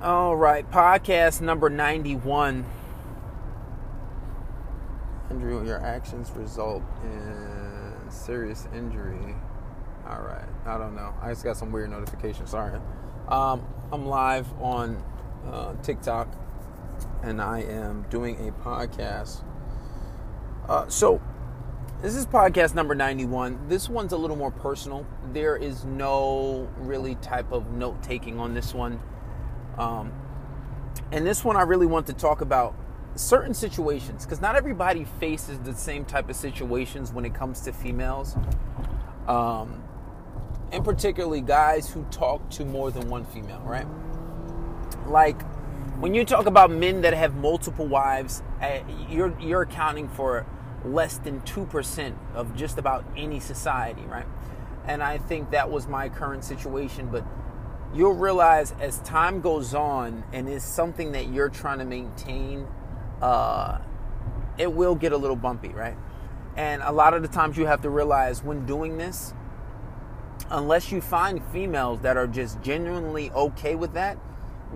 All right, podcast number 91. Andrew, your actions result in serious injury. All right, I don't know. I just got some weird notifications. Sorry. Um, I'm live on uh, TikTok and I am doing a podcast. Uh, so, this is podcast number 91. This one's a little more personal. There is no really type of note taking on this one. Um, and this one, I really want to talk about certain situations because not everybody faces the same type of situations when it comes to females. Um, and particularly guys who talk to more than one female, right? Like when you talk about men that have multiple wives, eh, you're you're accounting for less than 2% of just about any society, right? And I think that was my current situation, but you'll realize as time goes on and it's something that you're trying to maintain, uh, it will get a little bumpy, right? And a lot of the times you have to realize when doing this, unless you find females that are just genuinely okay with that,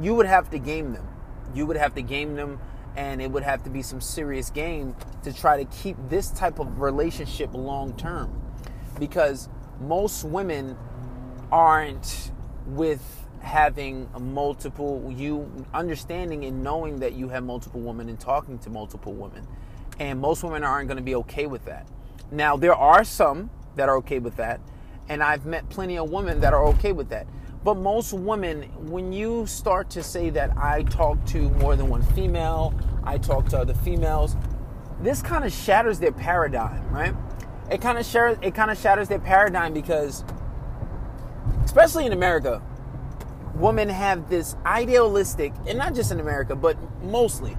you would have to game them. You would have to game them, and it would have to be some serious game to try to keep this type of relationship long term. Because most women aren't with having multiple you understanding and knowing that you have multiple women and talking to multiple women. And most women aren't going to be okay with that. Now there are some that are okay with that and i've met plenty of women that are okay with that. But most women when you start to say that i talk to more than one female i talk to other females this kind of shatters their paradigm right? It kind of shatters it kind of shatters their paradigm because especially in America, women have this idealistic, and not just in America, but mostly,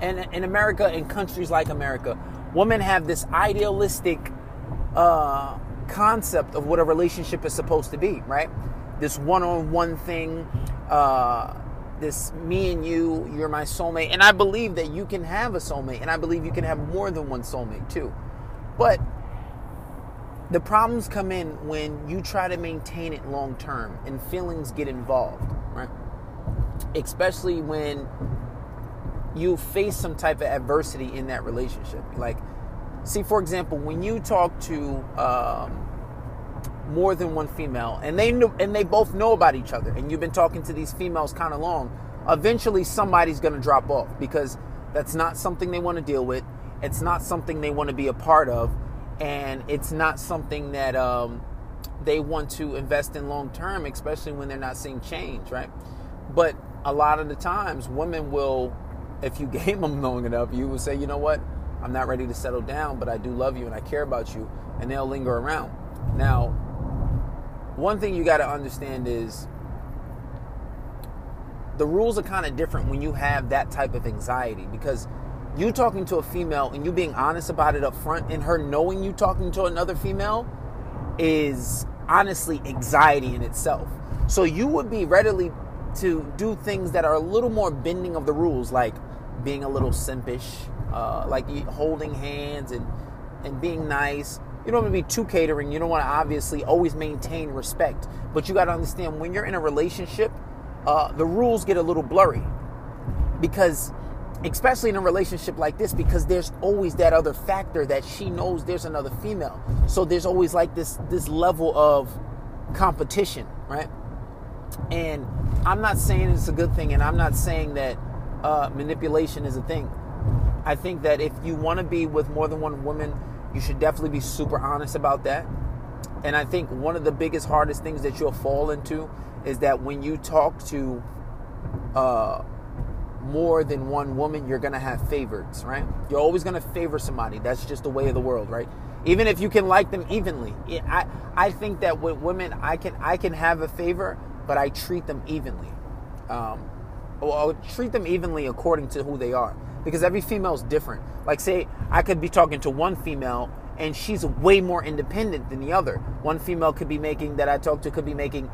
and in America and countries like America, women have this idealistic uh, concept of what a relationship is supposed to be, right? This one-on-one thing, uh, this me and you, you're my soulmate, and I believe that you can have a soulmate, and I believe you can have more than one soulmate too, but the problems come in when you try to maintain it long term and feelings get involved, right? Especially when you face some type of adversity in that relationship. Like, see, for example, when you talk to um, more than one female, and they know, and they both know about each other, and you've been talking to these females kind of long, eventually somebody's going to drop off because that's not something they want to deal with. It's not something they want to be a part of and it's not something that um, they want to invest in long term, especially when they're not seeing change, right? But a lot of the times, women will, if you game them long enough, you will say, you know what, I'm not ready to settle down, but I do love you and I care about you, and they'll linger around. Now, one thing you got to understand is the rules are kind of different when you have that type of anxiety because you talking to a female and you being honest about it up front and her knowing you talking to another female is honestly anxiety in itself. So you would be readily to do things that are a little more bending of the rules, like being a little simpish, uh, like holding hands and and being nice. You don't want to be too catering. You don't want to obviously always maintain respect, but you got to understand when you're in a relationship, uh, the rules get a little blurry because especially in a relationship like this because there's always that other factor that she knows there's another female. So there's always like this this level of competition right? And i'm not saying it's a good thing and i'm not saying that uh, manipulation is a thing. I think that if you want to be with more than one woman you should definitely be super honest about that. And i think one of the biggest hardest things that you'll fall into is that when you talk to uh, more than one woman, you're gonna have favorites, right? You're always gonna favor somebody. That's just the way of the world, right? Even if you can like them evenly, I I think that with women, I can I can have a favor, but I treat them evenly. Um, well, treat them evenly according to who they are, because every female is different. Like, say I could be talking to one female and she's way more independent than the other. One female could be making that I talk to could be making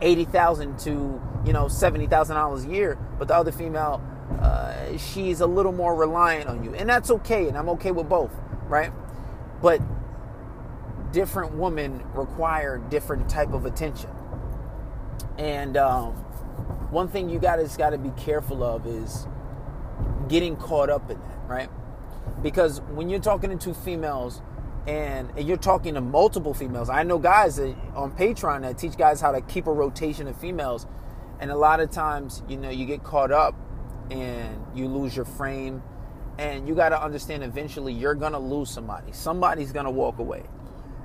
eighty thousand to you know seventy thousand dollars a year, but the other female, uh, she's a little more reliant on you, and that's okay, and I'm okay with both, right? But different women require different type of attention, and um, one thing you got to got to be careful of is getting caught up in that, right? Because when you're talking to two females and, and you're talking to multiple females, I know guys that, on Patreon that teach guys how to keep a rotation of females, and a lot of times, you know, you get caught up and you lose your frame, and you got to understand eventually you're gonna lose somebody. Somebody's gonna walk away,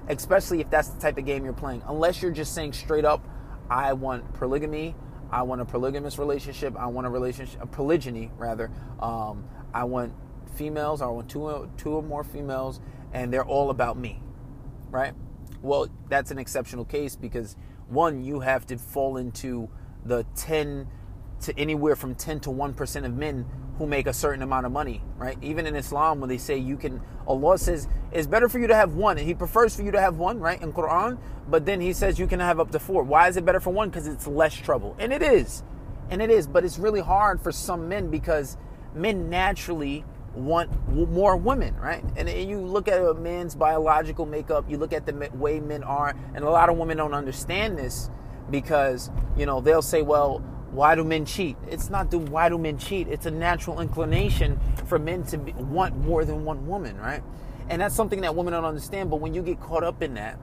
especially if that's the type of game you're playing. Unless you're just saying straight up, I want polygamy I want a polygamous relationship. I want a relationship, a polygyny rather. Um, I want females. I want two, two or more females, and they're all about me, right? Well, that's an exceptional case because one, you have to fall into the ten to anywhere from ten to one percent of men who make a certain amount of money, right? Even in Islam, when they say you can, Allah says it's better for you to have one, and He prefers for you to have one, right? In Quran, but then He says you can have up to four. Why is it better for one? Because it's less trouble, and it is, and it is. But it's really hard for some men because men naturally want more women, right? And you look at a man's biological makeup, you look at the way men are, and a lot of women don't understand this because you know they'll say, well why do men cheat? It's not the why do men cheat. It's a natural inclination for men to be, want more than one woman, right? And that's something that women don't understand. But when you get caught up in that,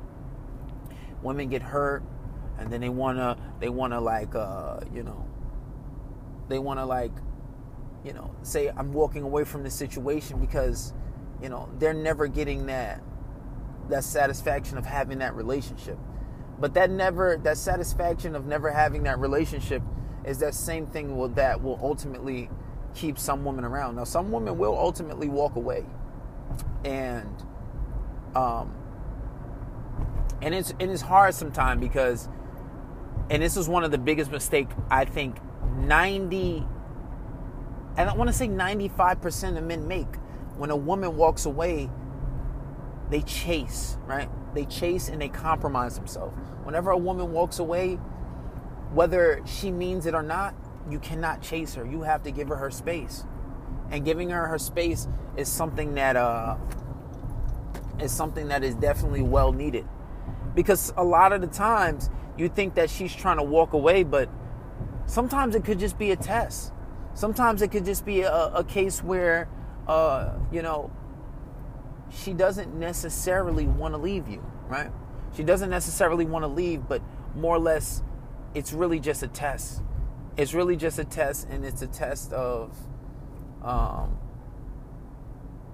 women get hurt, and then they wanna they wanna like uh, you know they wanna like you know say I'm walking away from this situation because you know they're never getting that that satisfaction of having that relationship. But that never that satisfaction of never having that relationship is that same thing will, that will ultimately keep some women around. Now, some women will ultimately walk away, and um, and it's and it's hard sometimes because, and this is one of the biggest mistake I think ninety, and I want to say ninety five percent of men make when a woman walks away. They chase, right? They chase and they compromise themselves. Whenever a woman walks away, whether she means it or not, you cannot chase her. You have to give her her space. And giving her her space is something that uh, is something that is definitely well needed. Because a lot of the times you think that she's trying to walk away, but sometimes it could just be a test. Sometimes it could just be a, a case where, uh, you know, she doesn't necessarily want to leave you, right? She doesn't necessarily want to leave, but more or less it's really just a test. It's really just a test, and it's a test of, um,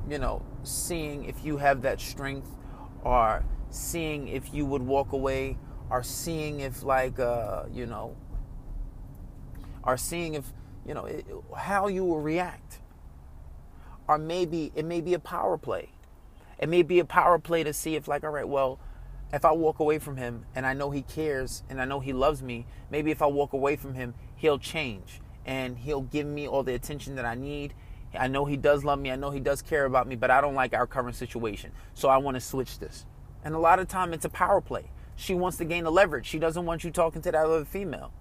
you know, seeing if you have that strength, or seeing if you would walk away, or seeing if, like, uh, you know, or seeing if, you know, it, how you will react. Or maybe it may be a power play. It may be a power play to see if, like, all right, well, if I walk away from him and I know he cares and I know he loves me, maybe if I walk away from him, he'll change and he'll give me all the attention that I need. I know he does love me, I know he does care about me, but I don't like our current situation. So I want to switch this. And a lot of time it's a power play. She wants to gain the leverage. She doesn't want you talking to that other female.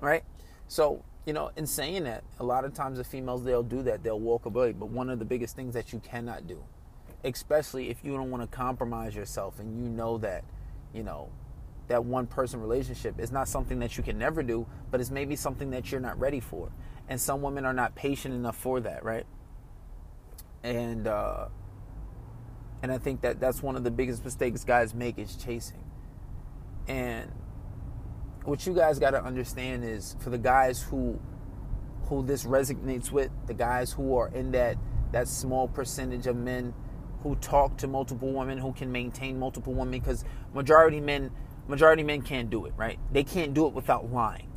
Right? So, you know, in saying that, a lot of times the females they'll do that. They'll walk away. But one of the biggest things that you cannot do especially if you don't want to compromise yourself and you know that, you know, that one person relationship is not something that you can never do, but it's maybe something that you're not ready for. And some women are not patient enough for that, right? And uh, and I think that that's one of the biggest mistakes guys make is chasing. And what you guys got to understand is for the guys who who this resonates with, the guys who are in that that small percentage of men who talk to multiple women, who can maintain multiple women, because majority men, majority men can't do it, right? They can't do it without lying.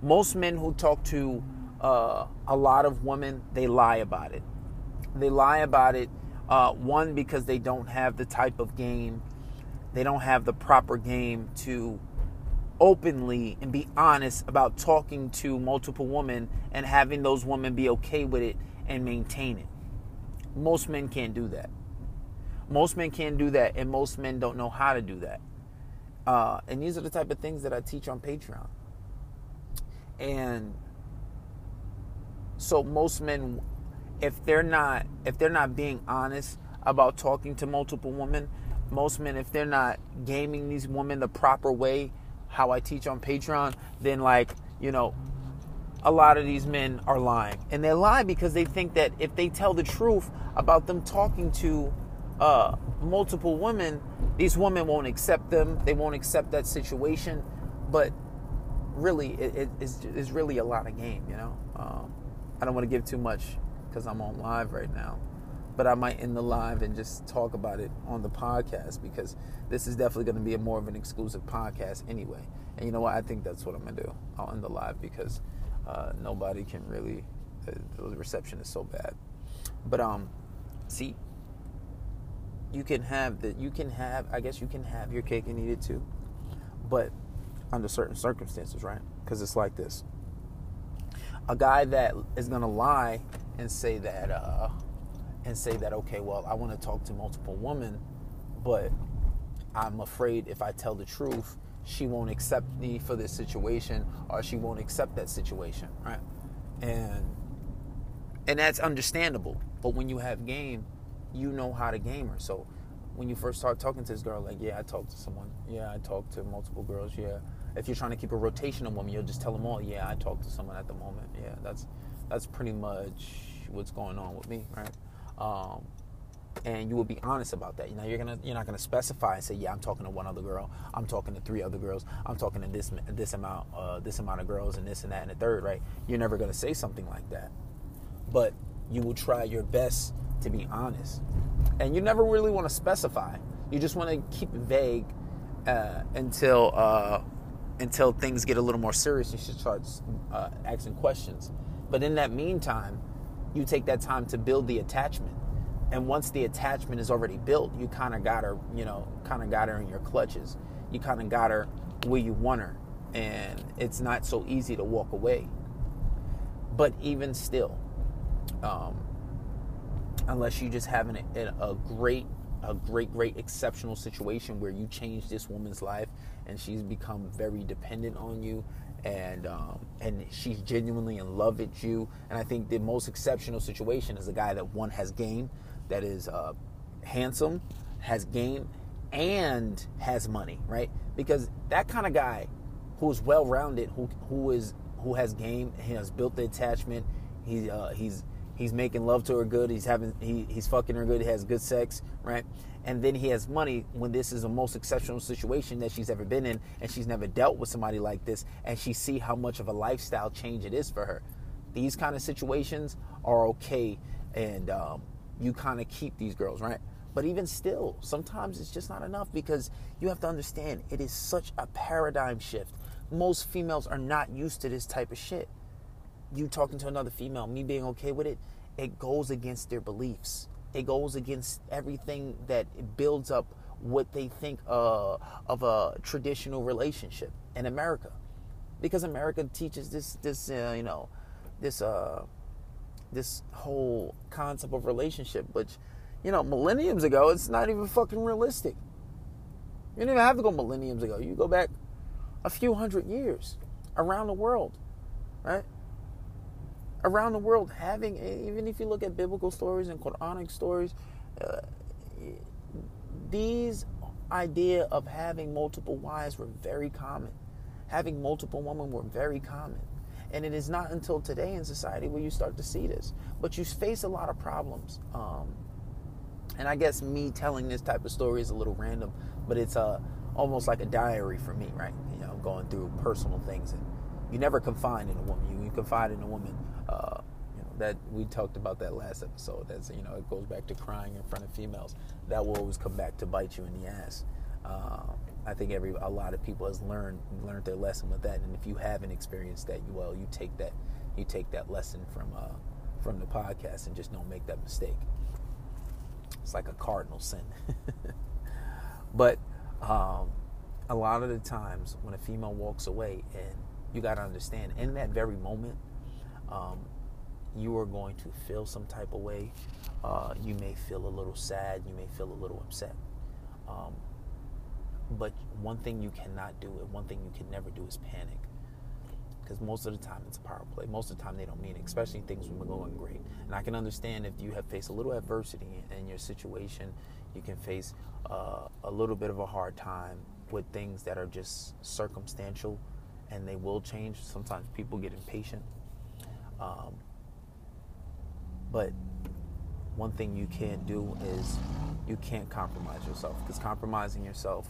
Most men who talk to uh, a lot of women, they lie about it. They lie about it. Uh, one because they don't have the type of game, they don't have the proper game to openly and be honest about talking to multiple women and having those women be okay with it and maintain it. Most men can't do that. Most men can't do that, and most men don't know how to do that. Uh, and these are the type of things that I teach on Patreon. And so most men, if they're not if they're not being honest about talking to multiple women, most men if they're not gaming these women the proper way, how I teach on Patreon, then like you know, a lot of these men are lying. And they lie because they think that if they tell the truth about them talking to uh, multiple women, these women won't accept them. They won't accept that situation. But really, it, it, it's, it's, really a lot of game, you know? Um, I don't want to give too much because I'm on live right now. But I might end the live and just talk about it on the podcast because this is definitely going to be a more of an exclusive podcast anyway. And you know what? I think that's what I'm going to do. I'll end the live because uh, nobody can really. The, the reception is so bad. But um, see, you can have that. You can have. I guess you can have your cake and eat it too, but under certain circumstances, right? Because it's like this: a guy that is gonna lie and say that, uh, and say that, okay, well, I want to talk to multiple women, but I'm afraid if I tell the truth, she won't accept me for this situation or she won't accept that situation right? And and that's understandable but when you have game you know how to game her. So when you first start talking to this girl like yeah i talked to someone yeah i talked to multiple girls yeah. If you're trying to keep a rotation of women you'll just tell them all yeah i talked to someone at the moment yeah that's that's pretty much what's going on with me right um, and you will be honest about that. You know, you're gonna you're not gonna specify and say, yeah, I'm talking to one other girl, I'm talking to three other girls, I'm talking to this this amount uh, this amount of girls and this and that and the third, right? You're never gonna say something like that, but you will try your best to be honest, and you never really want to specify. You just want to keep vague uh, until uh, until things get a little more serious. You should start uh, asking questions, but in that meantime, you take that time to build the attachment and once the attachment is already built, you kind of got her, you know, kind of got her in your clutches. You kind of got her where you want her, and it's not so easy to walk away. But even still, um, unless you just have an, a great, a great, great, exceptional situation where you change this woman's life and she's become very dependent on you, and um, and she's genuinely in love with you. And I think the most exceptional situation is a guy that one has game that is uh, handsome, has game, and has money, right? Because that kind of guy who's well rounded, who who is who has game, he has built the attachment, he uh, he's he's making love to her good, he's having he, he's fucking her good, he has good sex, right? And then he has money when this is the most exceptional situation that she's ever been in, and she's never dealt with somebody like this, and she see how much of a lifestyle change it is for her. These kind of situations are okay, and um, you kind of keep these girls, right? But even still, sometimes it's just not enough because you have to understand it is such a paradigm shift. Most females are not used to this type of shit. You talking to another female, me being okay with it, it goes against their beliefs. It goes against everything that builds up what they think uh, of a traditional relationship in America, because America teaches this this uh, you know this uh, this whole concept of relationship, which, you know, millenniums ago, it's not even fucking realistic. You don't even have to go millenniums ago. You go back a few hundred years around the world, right? Around the world, having, even if you look at biblical stories and Quranic stories, uh, these idea of having multiple wives were very common. Having multiple women were very common. And it is not until today in society where you start to see this. But you face a lot of problems. Um, and I guess me telling this type of story is a little random, but it's uh, almost like a diary for me, right? You know, going through personal things. And you never confide in a woman. You, you confide in a woman. Uh, you know, that we talked about that last episode. That's you know, it goes back to crying in front of females. That will always come back to bite you in the ass. Um, I think every a lot of people has learned learned their lesson with that. And if you haven't experienced that, well, you take that you take that lesson from uh, from the podcast and just don't make that mistake. It's like a cardinal sin. but um, a lot of the times when a female walks away, and you got to understand, in that very moment, um, you are going to feel some type of way. Uh, you may feel a little sad. You may feel a little upset. Um, but one thing you cannot do, and one thing you can never do, is panic. Because most of the time it's a power play. Most of the time they don't mean it, especially things when we're going great. And I can understand if you have faced a little adversity in your situation, you can face uh, a little bit of a hard time with things that are just circumstantial and they will change. Sometimes people get impatient. Um, but one thing you can't do is you can't compromise yourself because compromising yourself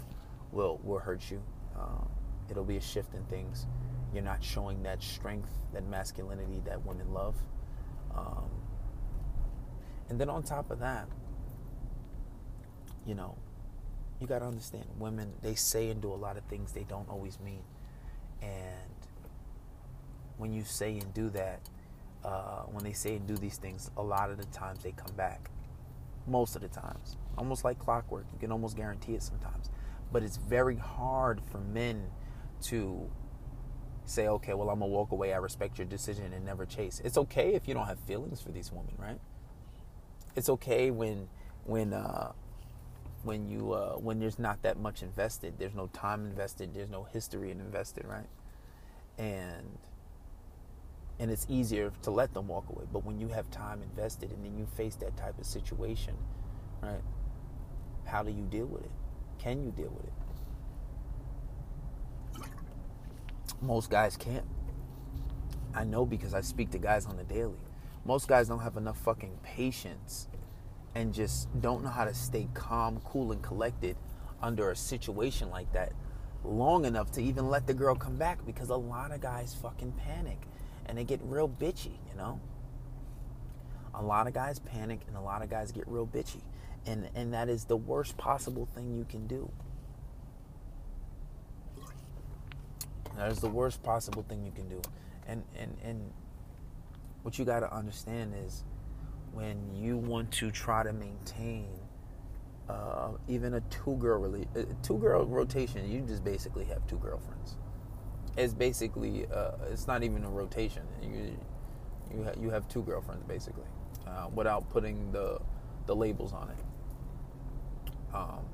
will will hurt you. Um, it'll be a shift in things. You're not showing that strength, that masculinity that women love. Um, and then on top of that, you know, you got to understand women, they say and do a lot of things they don't always mean. And when you say and do that, uh, when they say and do these things, a lot of the times they come back. Most of the times. Almost like clockwork. You can almost guarantee it sometimes. But it's very hard for men to say, okay, well, I'm going to walk away. I respect your decision and never chase. It's okay if you don't have feelings for these women, right? It's okay when, when, uh, when you uh, when there's not that much invested there's no time invested there's no history invested right and and it's easier to let them walk away. But when you have time invested and then you face that type of situation right how do you deal with it? Can you deal with it? Most guys can't. I know because i speak to guys on the daily. Most guys don't have enough fucking patience and just don't know how to stay calm, cool, and collected under a situation like that long enough to even let the girl come back because a lot of guys fucking panic and they get real bitchy, you know? A lot of guys panic and a lot of guys get real bitchy. And and that is the worst possible thing you can do. That is the worst possible thing you can do. And and and what you got to understand is when you want to try to maintain uh, even a two girl rela- uh, two girl rotation, you just basically have two girlfriends. It's basically uh, it's not even a rotation. You you ha- you have two girlfriends basically, uh, without putting the the labels on it. Um,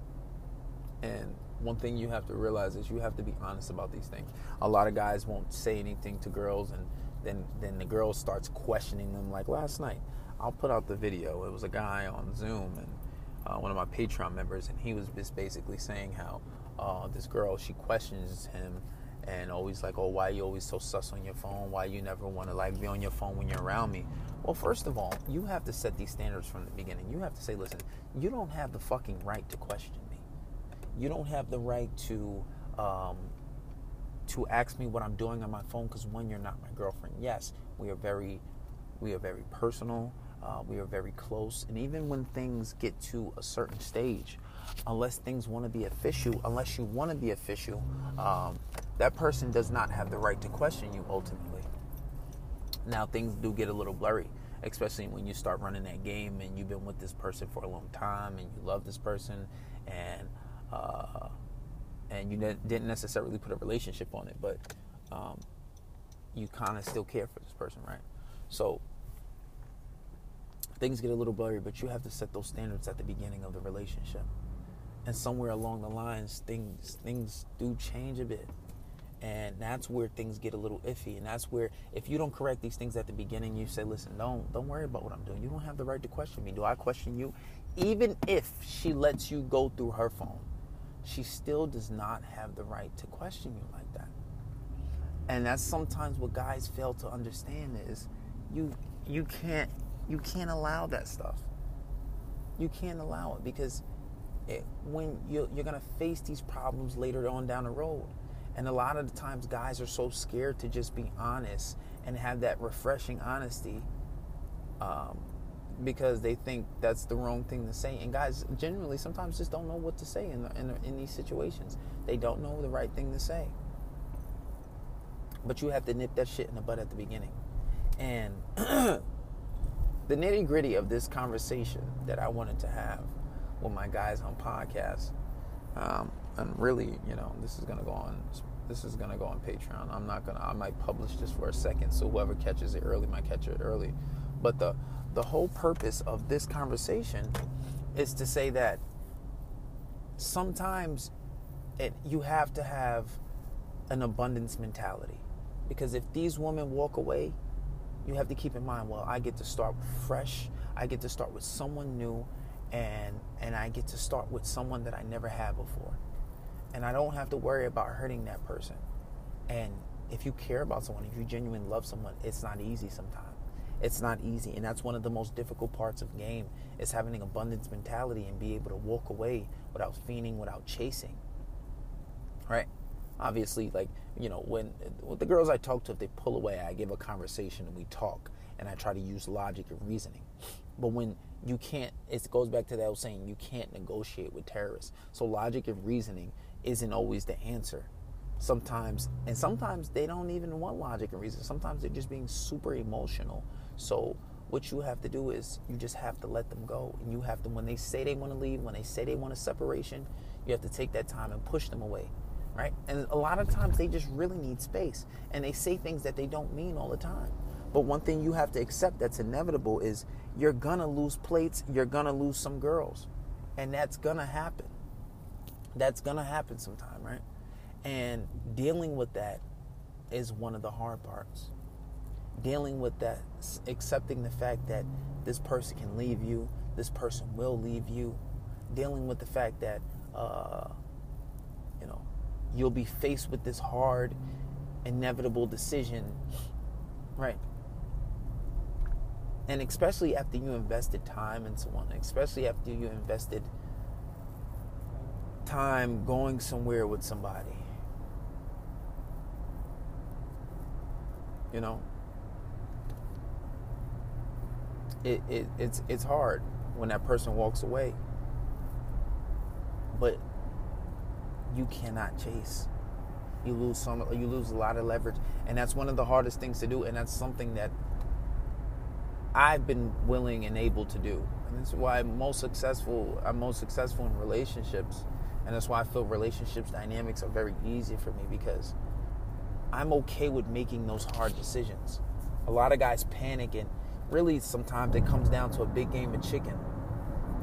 and one thing you have to realize is you have to be honest about these things. A lot of guys won't say anything to girls, and then then the girl starts questioning them. Like last night, I'll put out the video. It was a guy on Zoom and uh, one of my Patreon members, and he was just basically saying how uh, this girl she questions him and always like, oh, why are you always so sus on your phone? Why you never want to like be on your phone when you're around me? Well, first of all, you have to set these standards from the beginning. You have to say, listen, you don't have the fucking right to question me. You don't have the right to um, to ask me what I'm doing on my phone because when you're not my girlfriend. Yes, we are very we are very personal. Uh, we are very close. And even when things get to a certain stage, unless things want to be official, unless you want to be official, um, that person does not have the right to question you ultimately. Now, things do get a little blurry, especially when you start running that game and you've been with this person for a long time and you love this person and uh, and you ne- didn't necessarily put a relationship on it, but um, you kind of still care for this person, right? So things get a little blurry, but you have to set those standards at the beginning of the relationship. And somewhere along the lines, things things do change a bit. And that's where things get a little iffy. And that's where if you don't correct these things at the beginning, you say, listen, don't don't worry about what I'm doing. You don't have the right to question me. Do I question you? Even if she lets you go through her phone, she still does not have the right to question you like that. And that's sometimes what guys fail to understand is you you can't you can't allow that stuff. You can't allow it because it, when you're, you're going to face these problems later on down the road. And a lot of the times, guys are so scared to just be honest and have that refreshing honesty um, because they think that's the wrong thing to say. And guys generally sometimes just don't know what to say in, the, in, the, in these situations. They don't know the right thing to say. But you have to nip that shit in the butt at the beginning. And the nitty gritty of this conversation that I wanted to have with my guys on podcast. um, and really, you know, this is gonna go on. This is gonna go on Patreon. I'm not gonna. I might publish this for a second, so whoever catches it early might catch it early. But the the whole purpose of this conversation is to say that sometimes it, you have to have an abundance mentality because if these women walk away you have to keep in mind, well, I get to start fresh. I get to start with someone new and and I get to start with someone that I never had before. And I don't have to worry about hurting that person. And if you care about someone, if you genuinely love someone, it's not easy sometimes. It's not easy, and that's one of the most difficult parts of game is having an abundance mentality and be able to walk away without fiending, without chasing. Right? Obviously, like you know, when the girls I talk to, if they pull away, I give a conversation and we talk, and I try to use logic and reasoning. But when you can't, it goes back to that old saying, you can't negotiate with terrorists. So logic and reasoning isn't always the answer. Sometimes, and sometimes they don't even want logic and reason. Sometimes they're just being super emotional. So what you have to do is you just have to let them go. And you have to, when they say they want to leave, when they say they want a separation, you have to take that time and push them away. Right? And a lot of times they just really need space. And they say things that they don't mean all the time. But one thing you have to accept that's inevitable is you're gonna lose plates, you're gonna lose some girls. And that's gonna happen. That's gonna happen sometime, right? And dealing with that is one of the hard parts. Dealing with that, accepting the fact that this person can leave you, this person will leave you. Dealing with the fact that, uh, you know, you'll be faced with this hard, inevitable decision, right? and especially after you invested time in someone, especially after you invested time going somewhere with somebody. You know, it, it it's it's hard when that person walks away, but you cannot chase. You lose some. You lose a lot of leverage, and that's one of the hardest things to do. And that's something that I've been willing and able to do. And this is why I'm most successful. I'm most successful in relationships, and that's why I feel relationships dynamics are very easy for me because I'm okay with making those hard decisions. A lot of guys panic, and really sometimes it comes down to a big game of chicken.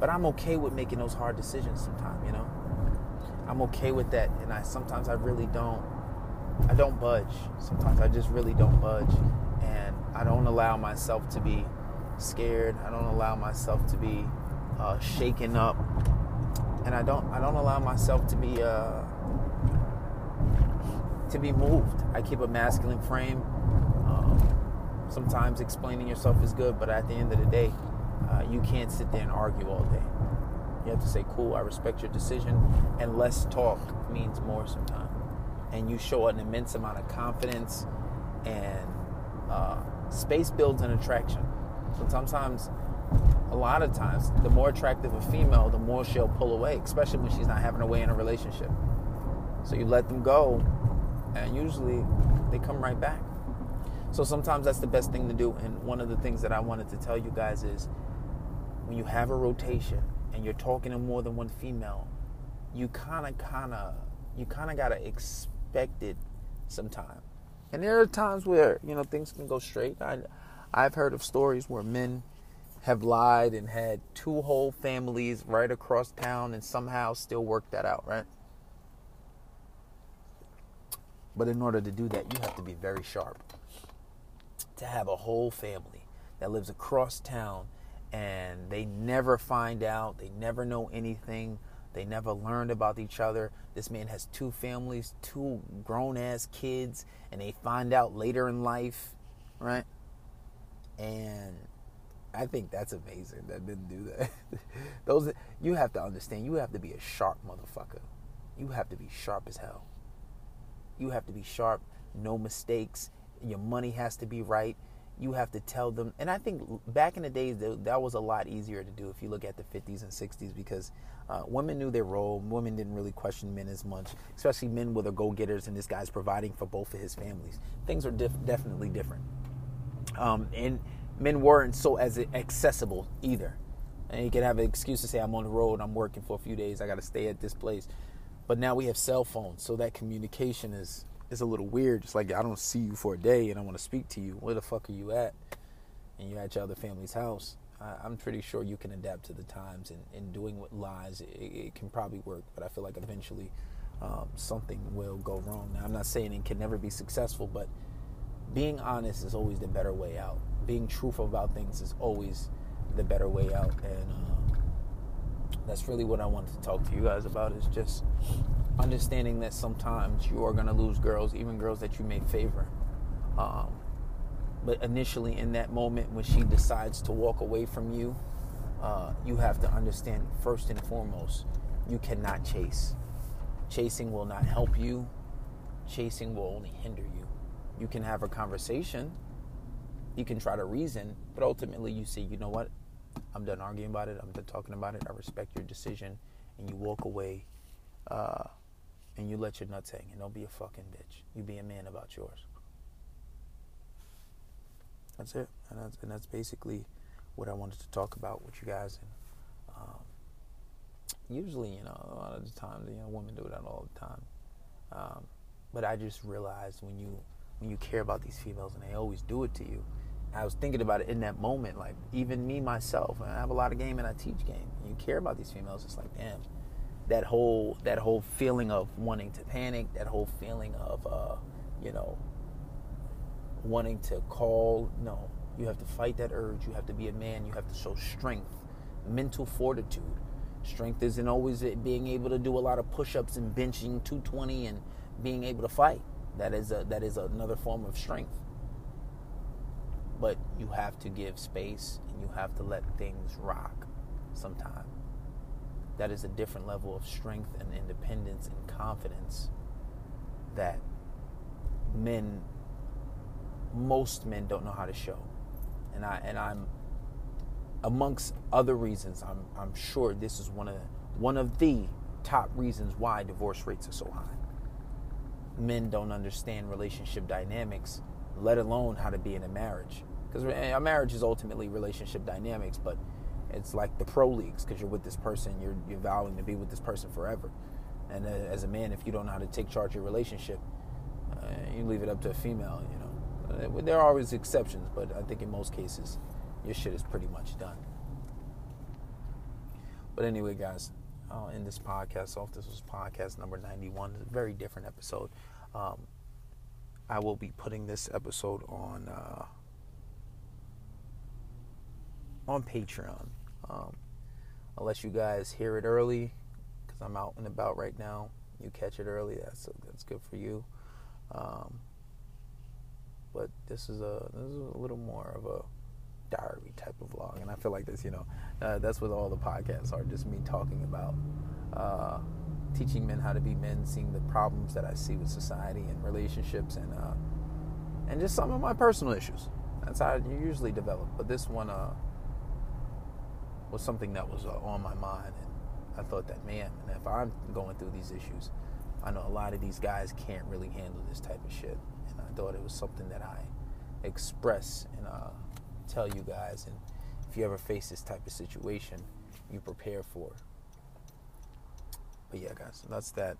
But I'm okay with making those hard decisions sometimes. You know, I'm okay with that, and I sometimes I really don't. I don't budge. Sometimes I just really don't budge, and I don't allow myself to be scared. I don't allow myself to be uh, shaken up, and I don't I don't allow myself to be uh, to be moved. I keep a masculine frame. Um, sometimes explaining yourself is good, but at the end of the day, uh, you can't sit there and argue all day. You have to say, "Cool, I respect your decision," and less talk means more sometimes. And you show an immense amount of confidence, and uh, space builds an attraction. So sometimes, a lot of times, the more attractive a female, the more she'll pull away, especially when she's not having a way in a relationship. So you let them go, and usually they come right back. So sometimes that's the best thing to do. And one of the things that I wanted to tell you guys is when you have a rotation and you're talking to more than one female, you kind of, kind of, you kind of got to expect it sometime. And there are times where, you know, things can go straight. I, I've heard of stories where men have lied and had two whole families right across town and somehow still work that out, right? But in order to do that, you have to be very sharp. To have a whole family that lives across town and they never find out, they never know anything, they never learned about each other. This man has two families, two grown ass kids, and they find out later in life, right? And I think that's amazing that didn't do that. Those you have to understand. You have to be a sharp motherfucker. You have to be sharp as hell. You have to be sharp, no mistakes. Your money has to be right. You have to tell them. And I think back in the days, that was a lot easier to do if you look at the 50s and 60s because uh, women knew their role. Women didn't really question men as much, especially men were the go getters, and this guy's providing for both of his families. Things are definitely different. Um, and men weren't so as accessible either. And you can have an excuse to say, I'm on the road, I'm working for a few days, I got to stay at this place. But now we have cell phones, so that communication is is a little weird. It's like I don't see you for a day and I want to speak to you. Where the fuck are you at? And you're at your other family's house. I, am pretty sure you can adapt to the times and, and doing what lies. It, it, can probably work, but I feel like eventually um, something will go wrong. Now, I'm not saying it can never be successful, but being honest is always the better way out. Being truthful about things is always the better way out. And uh, that's really what I wanted to talk to you guys about is just understanding that sometimes you are going to lose girls, even girls that you may favor. Um, but initially, in that moment when she decides to walk away from you, uh, you have to understand first and foremost, you cannot chase. Chasing will not help you. Chasing will only hinder you. You can have a conversation, you can try to reason, but ultimately you say, you know what? I'm done arguing about it. I'm done talking about it. I respect your decision, and you walk away, uh, and you let your nuts hang. And don't be a fucking bitch. You be a man about yours. That's it, and that's, and that's basically what I wanted to talk about with you guys. And um, usually, you know, a lot of the times, you know, women do that all the time. Um, but I just realized when you when you care about these females and they always do it to you. I was thinking about it in that moment, like even me myself. I have a lot of game and I teach game. You care about these females. It's like, damn, that whole that whole feeling of wanting to panic, that whole feeling of, uh, you know, wanting to call. No, you have to fight that urge. You have to be a man. You have to show strength, mental fortitude. Strength isn't always being able to do a lot of push-ups and benching 220 and being able to fight. That is a, that is another form of strength. But you have to give space and you have to let things rock sometime. That is a different level of strength and independence and confidence that men most men don't know how to show. And I and I'm amongst other reasons, I'm I'm sure this is one of one of the top reasons why divorce rates are so high. Men don't understand relationship dynamics, let alone how to be in a marriage. Because a marriage is ultimately relationship dynamics, but it's like the pro leagues because you're with this person, you're you're vowing to be with this person forever. And uh, as a man, if you don't know how to take charge of your relationship, uh, you leave it up to a female. You know, uh, there are always exceptions, but I think in most cases, your shit is pretty much done. But anyway, guys, I'll end this podcast off. This was podcast number 91. It's a very different episode. Um, I will be putting this episode on uh, on Patreon. Um, I'll let you guys hear it early because I'm out and about right now. You catch it early. That's that's good for you. Um, but this is a this is a little more of a diary type of vlog, and I feel like this, you know, uh, that's what all the podcasts are, just me talking about uh, teaching men how to be men, seeing the problems that I see with society and relationships, and uh, and just some of my personal issues. That's how you usually develop. But this one uh, was something that was uh, on my mind, and I thought that man, if I'm going through these issues, I know a lot of these guys can't really handle this type of shit. And I thought it was something that I express and uh, tell you guys. And if you ever face this type of situation, you prepare for. But yeah, guys, that's that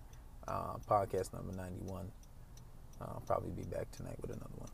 uh, podcast number 91. I'll probably be back tonight with another one.